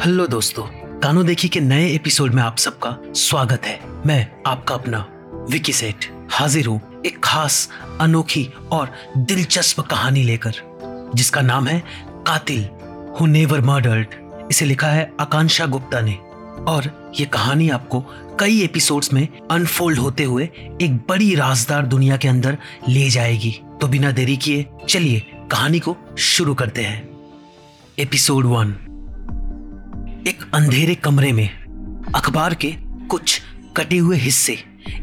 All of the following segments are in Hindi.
हेलो दोस्तों कानो देखी के नए एपिसोड में आप सबका स्वागत है। मैं आपका अपना विकी सेठ हाजिर हूँ एक खास, अनोखी और दिलचस्प कहानी लेकर, जिसका नाम है कातिल हु नेवर मर्डर्ड। इसे लिखा है आकांक्षा गुप्ता ने। और ये कहानी आपको कई एपिसोड्स में अनफोल्ड होते हुए एक बड़ी राजदार दुनिया के अंदर ले जाएगी। तो बिना देरी किए, चलिए कहानी को शुरू करते हैं। Episode one. एक अंधेरे कमरे में अखबार के कुछ कटे हुए हिस्से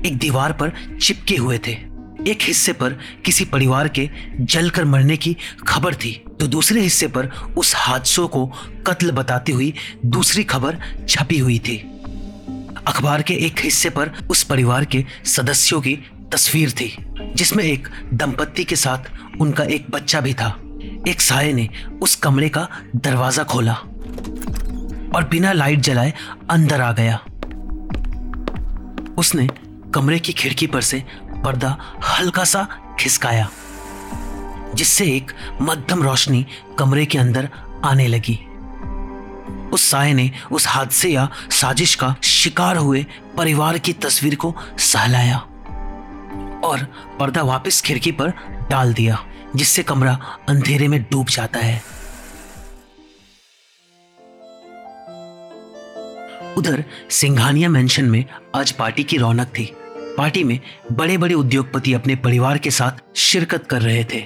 एक दीवार पर चिपके हुए थे। एक हिस्से पर किसी परिवार के जलकर मरने की खबर थी तो दूसरे हिस्से पर उस हादसों को कत्ल बताती हुई दूसरी खबर छपी हुई थी। अखबार के एक हिस्से पर उस परिवार के सदस्यों की तस्वीर थी, जिसमें एक दंपत्ति के साथ उनका एक बच्चा भी था। एक साय ने उस कमरे का दरवाज़ा खोला। और बिना लाइट जलाए अंदर आ गया। उसने कमरे की खिड़की पर से पर्दा हल्का सा खिसकाया, जिससे एक मध्यम रोशनी कमरे के अंदर आने लगी। उस साय ने उस हादसे या साजिश का शिकार हुए परिवार की तस्वीर को सहलाया और पर्दा वापस खिड़की पर डाल दिया, जिससे कमरा अंधेरे में डूब जाता है। उधर सिंघानिया मेंशन में आज पार्टी की रौनक थी। पार्टी में बड़े बड़े उद्योगपति अपने परिवार के साथ शिरकत कर रहे थे।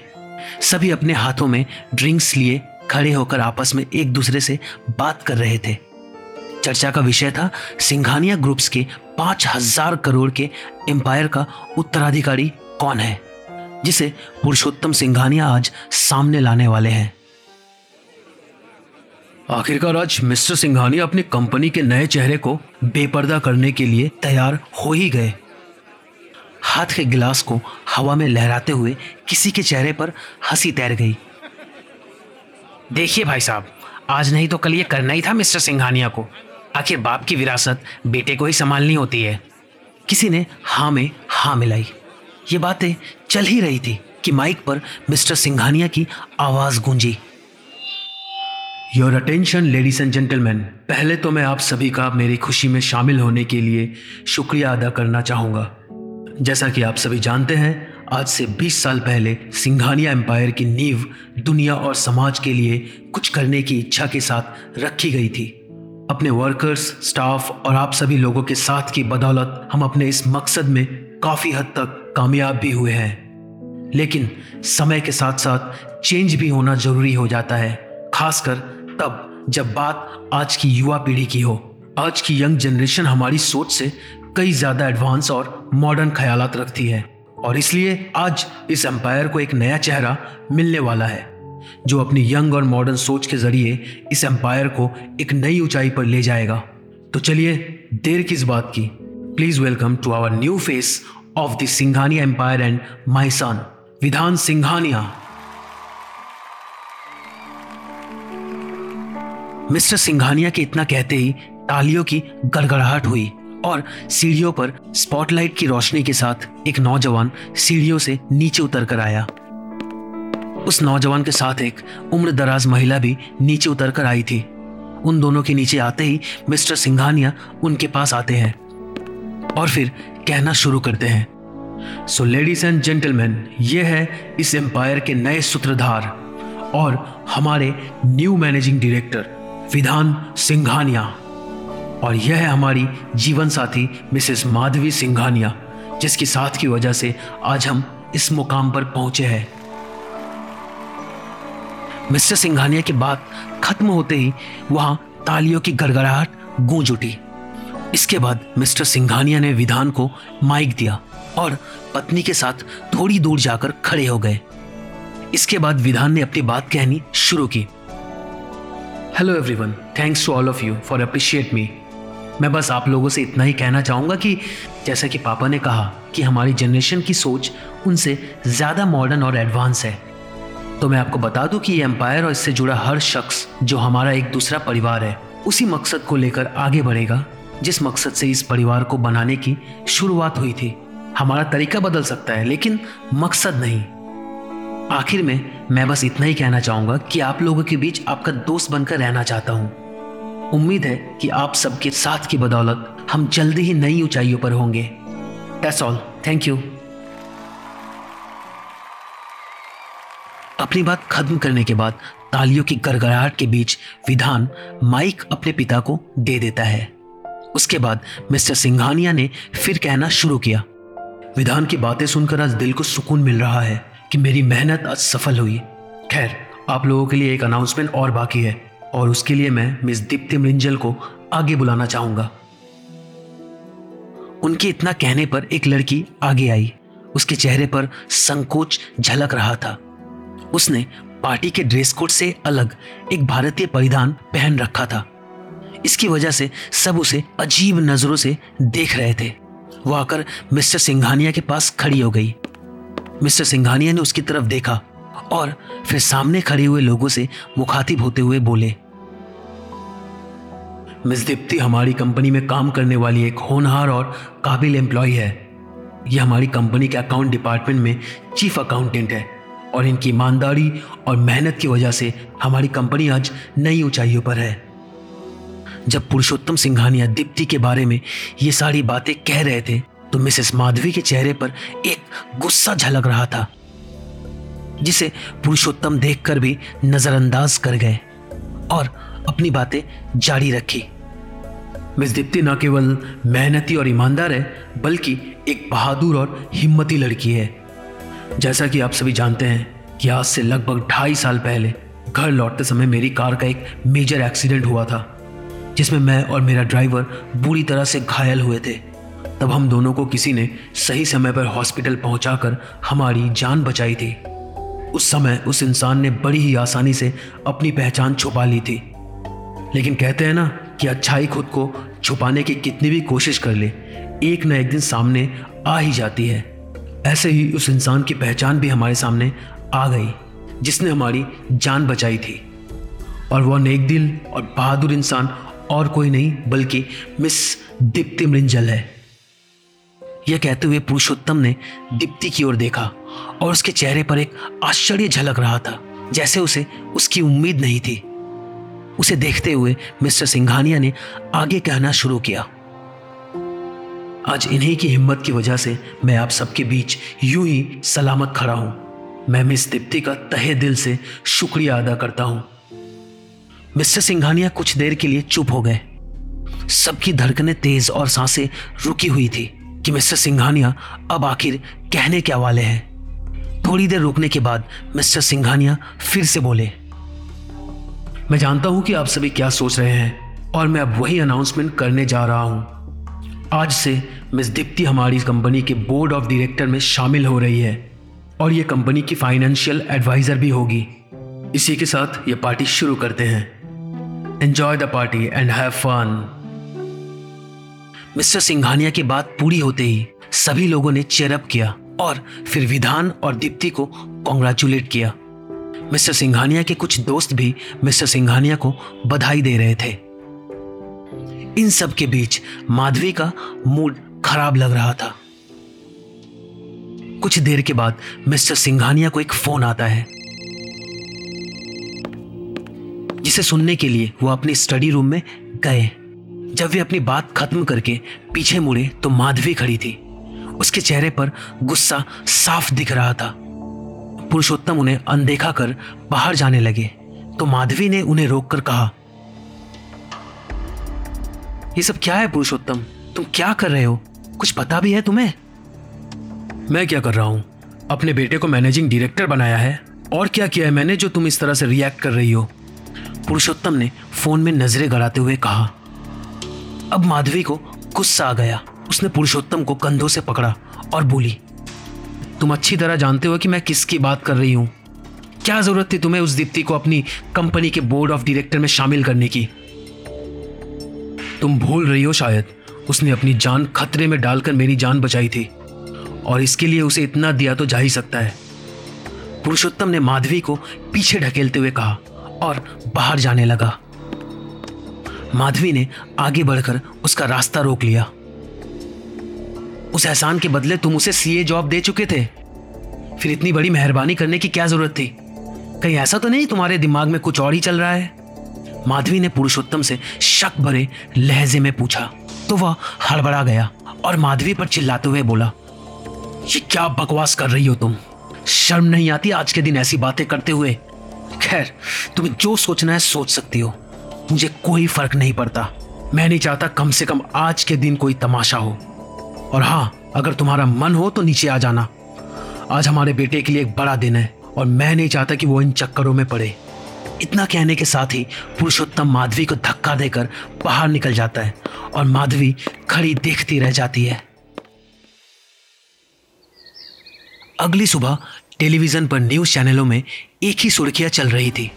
सभी अपने हाथों में ड्रिंक्स लिए खड़े होकर आपस में एक दूसरे से बात कर रहे थे। चर्चा का विषय था सिंघानिया ग्रुप्स के पाँच हज़ार करोड़ के एम्पायर का उत्तराधिकारी कौन है, जिसे पुरुषोत्तम सिंघानिया आज सामने लाने वाले हैं। आखिरकार आज मिस्टर सिंघानिया अपनी कंपनी के नए चेहरे को बेपर्दा करने के लिए तैयार हो ही गए। हाथ के गिलास को हवा में लहराते हुए किसी के चेहरे पर हँसी तैर गई। देखिए भाई साहब, आज नहीं तो कल ये करना ही था मिस्टर सिंघानिया को। आखिर बाप की विरासत बेटे को ही संभालनी होती है। किसी ने हाँ में हाँ मिलाई। ये बातें चल ही रही थी कि माइक पर मिस्टर सिंघानिया की आवाज़ गूंजी। Your attention ladies and gentleman पहले तो मैं आप सभी का मेरी खुशी में शामिल होने के लिए शुक्रिया अदा करना चाहूँगा। जैसा कि आप सभी जानते हैं, आज से 20 साल पहले सिंघानिया एम्पायर की नींव दुनिया और समाज के लिए कुछ करने की इच्छा के साथ रखी गई थी। अपने वर्कर्स स्टाफ और आप सभी लोगों के साथ की बदौलत हम अपने इस मकसद में काफ़ी हद तक कामयाब भी हुए हैं। लेकिन समय के साथ साथ चेंज भी होना ज़रूरी हो जाता है, खासकर तब जब बात आज की युवा पीढ़ी की हो। आज की यंग जनरेशन हमारी सोच से कई ज़्यादा एडवांस और मॉडर्न ख्यालात रखती है। और इसलिए आज इस एम्पायर को एक नया चेहरा मिलने वाला है, जो अपनी यंग और मॉडर्न सोच के ज़रिए इस एम्पायर को एक नई ऊंचाई पर ले जाएगा। तो चलिए देर किस बात की। Please welcome to our new face of the Singhania empire and my son Vidhan Singhania mister Singhania के इतना कहते ही तालियों की गड़गड़ाहट हुई और सीढ़ियों पर स्पॉटलाइट की रोशनी के साथ एक नौजवान सीढ़ियों से नीचे उतर कर आया। उस नौजवान के साथ एक उम्र दराज महिला भी नीचे उतर कर आई थी। उन दोनों के नीचे आते ही मिस्टर सिंघानिया उनके पास आते हैं और फिर कहना शुरू करते हैं। सो लेडीज़ एंड जेंटलमैन ये है इस एम्पायर के नए सूत्रधार और हमारे न्यू मैनेजिंग डायरेक्टर विधान सिंघानिया। और यह है हमारी जीवन साथी मिसेस माधवी सिंघानिया, जिसकी साथ की वजह से आज हम इस मुकाम पर पहुँचे हैं। मिस्टर सिंघानिया की बात खत्म होते ही वहाँ तालियों की गड़गड़ाहट गूंज उठी। इसके बाद मिस्टर सिंघानिया ने विधान को माइक दिया और पत्नी के साथ थोड़ी दूर जाकर खड़े हो गए। इसके बाद विधान ने अपनी बात कहनी शुरू की। Hello everyone thanks to all of you for appreciate me मैं बस आप लोगों से इतना ही कहना चाहूँगा कि जैसा कि पापा ने कहा कि हमारी जनरेशन की सोच उनसे ज़्यादा मॉडर्न और एडवांस है। तो मैं आपको बता दूँ कि ये एम्पायर और इससे जुड़ा हर शख्स जो हमारा एक दूसरा परिवार है, उसी मकसद को लेकर आगे बढ़ेगा, जिस मकसद से इस परिवार को बनाने की शुरुआत हुई थी। हमारा तरीका बदल सकता है, लेकिन मकसद नहीं। आखिर में मैं बस इतना ही कहना चाहूँगा कि आप लोगों के बीच आपका दोस्त बनकर रहना चाहता हूँ। उम्मीद है कि आप सबके साथ की बदौलत हम जल्दी ही नई ऊंचाइयों पर होंगे। दैट्स ऑल थैंक यू अपनी बात खत्म करने के बाद तालियों की गड़गड़ाहट के बीच विधान माइक अपने पिता को दे देता है। उसके बाद मिस्टर सिंघानिया ने फिर कहना शुरू किया। विधान की बातें सुनकर आज दिल को सुकून मिल रहा है। कि मेरी मेहनत आज सफल हुई। खैर, आप लोगों के लिए एक अनाउंसमेंट और बाकी है, और उसके लिए मैं मिस दीप्ति मृंजल को आगे बुलाना चाहूँगा। उनके इतना कहने पर एक लड़की आगे आई। उसके चेहरे पर संकोच झलक रहा था। उसने पार्टी के ड्रेस कोड से अलग एक भारतीय परिधान पहन रखा था। इसकी वजह से सब उसे अजीब नज़रों से देख रहे थे। वो आकर मिस्टर सिंघानिया के पास खड़ी हो गई। मिस्टर सिंघानिया ने उसकी तरफ़ देखा और फिर सामने खड़े हुए लोगों से मुखातिब होते हुए बोले, मिस दीप्ति हमारी कंपनी में काम करने वाली एक होनहार और काबिल एम्प्लॉय है। यह हमारी कंपनी के अकाउंट डिपार्टमेंट में चीफ अकाउंटेंट है और इनकी ईमानदारी और मेहनत की वजह से हमारी कंपनी आज नई ऊंचाइयों पर है। जब पुरुषोत्तम सिंघानिया दीप्ति के बारे में ये सारी बातें कह रहे थे तो मिसेस माधवी के चेहरे पर एक गुस्सा झलक रहा था, जिसे पुरुषोत्तम देखकर भी नजरअंदाज कर गए और अपनी बातें जारी रखी। मिस दीप्ति न केवल मेहनती और ईमानदार है, बल्कि एक बहादुर और हिम्मती लड़की है। जैसा कि आप सभी जानते हैं कि आज से लगभग ढाई साल पहले घर लौटते समय मेरी कार का एक मेजर एक्सीडेंट हुआ था, जिसमें मैं और मेरा ड्राइवर बुरी तरह से घायल हुए थे। तब हम दोनों को किसी ने सही समय पर हॉस्पिटल पहुंचाकर हमारी जान बचाई थी। उस समय उस इंसान ने बड़ी ही आसानी से अपनी पहचान छुपा ली थी। लेकिन कहते हैं ना कि अच्छाई खुद को छुपाने की कितनी भी कोशिश कर ले, एक न एक दिन सामने आ ही जाती है। ऐसे ही उस इंसान की पहचान भी हमारे सामने आ गई, जिसने हमारी जान बचाई थी। और वह नेक दिल और बहादुर इंसान और कोई नहीं, बल्कि मिस दीप्ति मृंजल है। यह कहते हुए पुरुषोत्तम ने दीप्ति की ओर देखा और उसके चेहरे पर एक आश्चर्य झलक रहा था, जैसे उसे उसकी उम्मीद नहीं थी। उसे देखते हुए मिस्टर सिंघानिया ने आगे कहना शुरू किया, आज इन्हीं की हिम्मत की वजह से मैं आप सबके बीच यूँ ही सलामत खड़ा हूँ। मैं मिस दीप्ति का तहे दिल से शुक्रिया अदा करता हूँ। मिस्टर सिंघानिया कुछ देर के लिए चुप हो गए। सबकी धड़कनें तेज और साँसें रुकी हुई थी। कि मिस्टर सिंघानिया अब आखिर कहने क्या वाले हैं? थोड़ी देर रुकने के बाद मिस्टर सिंघानिया फिर से बोले, मैं जानता हूँ कि आप सभी क्या सोच रहे हैं और मैं अब वही अनाउंसमेंट करने जा रहा हूँ। आज से मिस दीप्ति हमारी कंपनी के बोर्ड ऑफ़ डायरेक्टर में शामिल हो रही है और ये कंपनी की फाइनेंशियल एडवाइजर भी होगी। इसी के साथ ये पार्टी शुरू करते हैं। Enjoy the party and have fun mister Singhania की बात पूरी होते ही सभी लोगों ने चेयरअप किया और फिर विधान और दीप्ति को कॉन्ग्रेचुलेट किया। मिस्टर सिंघानिया के कुछ दोस्त भी मिस्टर सिंघानिया को बधाई दे रहे थे। इन सब के बीच माधवी का मूड खराब लग रहा था। कुछ देर के बाद मिस्टर सिंघानिया को एक फ़ोन आता है। जिसे सुनने के लिए वो अपनी स्टडी रूम में गए। जब वे अपनी बात खत्म करके पीछे मुड़े तो माधवी खड़ी थी। उसके चेहरे पर गुस्सा साफ़ दिख रहा था। पुरुषोत्तम उन्हें अनदेखा कर बाहर जाने लगे तो माधवी ने उन्हें रोककर कहा, ये सब क्या है पुरुषोत्तम? तुम क्या कर रहे हो? कुछ पता भी है तुम्हें? मैं क्या कर रहा हूँ? अपने बेटे को मैनेजिंग डायरेक्टर बनाया है। और क्या किया है मैंने जो तुम इस तरह से रिएक्ट कर रही हो? पुरुषोत्तम ने फ़ोन में नज़रें गड़ाते हुए कहा अब माधवी को गुस्सा आ गया। उसने पुरुषोत्तम को कंधों से पकड़ा और बोली, तुम अच्छी तरह जानते हो कि मैं किसकी बात कर रही हूँ। क्या ज़रूरत थी तुम्हें उस दीप्ति को अपनी कंपनी के बोर्ड ऑफ़ डायरेक्टर में शामिल करने की? तुम भूल रही हो शायद, उसने अपनी जान खतरे में डालकर मेरी जान बचाई थी और इसके लिए उसे इतना दिया तो जा ही सकता है। पुरुषोत्तम ने माधवी को पीछे ढकेलते हुए कहा और बाहर जाने लगा। माधवी ने आगे बढ़कर उसका रास्ता रोक लिया। उस एहसान के बदले तुम उसे सीए जॉब दे चुके थे। फिर इतनी बड़ी मेहरबानी करने की क्या ज़रूरत थी? कहीं ऐसा तो नहीं तुम्हारे दिमाग में कुछ और ही चल रहा है? माधवी ने पुरुषोत्तम से शक भरे लहजे में पूछा। तो वह हड़बड़ा गया और माधवी पर चिल्लाते हुए बोला, ये क्या बकवास कर रही हो तुम? शर्म नहीं आती आज के दिन ऐसी बातें करते हुए? खैर, तुम्हें जो सोचना है सोच सकती हो। मुझे कोई फ़र्क नहीं पड़ता। मैं नहीं चाहता कम से कम आज के दिन कोई तमाशा हो। और हाँ अगर तुम्हारा मन हो तो नीचे आ जाना। आज हमारे बेटे के लिए एक बड़ा दिन है, और मैं नहीं चाहता कि वो इन चक्करों में पड़े। इतना कहने के साथ ही पुरुषोत्तम माधवी को धक्का देकर बाहर निकल जाता है, और माधवी खड़ी देखती रह जाती है। अगली सुबह टेलीविज़न पर न्यूज़ चैनलों में एक ही सुर्खियाँ चल रही थी।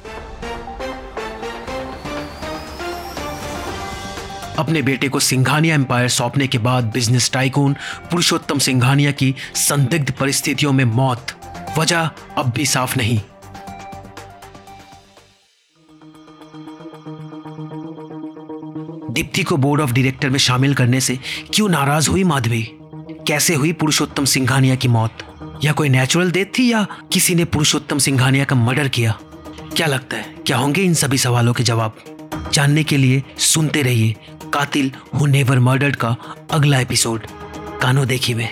अपने बेटे को सिंघानिया एम्पायर सौंपने के बाद बिज़नेस टाइकून पुरुषोत्तम सिंघानिया की संदिग्ध परिस्थितियों में मौत। वजह अब भी साफ़ नहीं। दीप्ति को बोर्ड ऑफ़ डायरेक्टर में शामिल करने से क्यों नाराज़ हुई माधवी? कैसे हुई पुरुषोत्तम सिंघानिया की मौत? या कोई नेचुरल डेथ थी या किसी ने पुरुषोत्तम सिंघानिया का मर्डर किया? क्या लगता है? क्या होंगे इन सभी सवालों के जवाब? जानने के लिए सुनते रहिए कातिल हु नेवर मर्डर्ड का अगला एपिसोड कानो देखी में।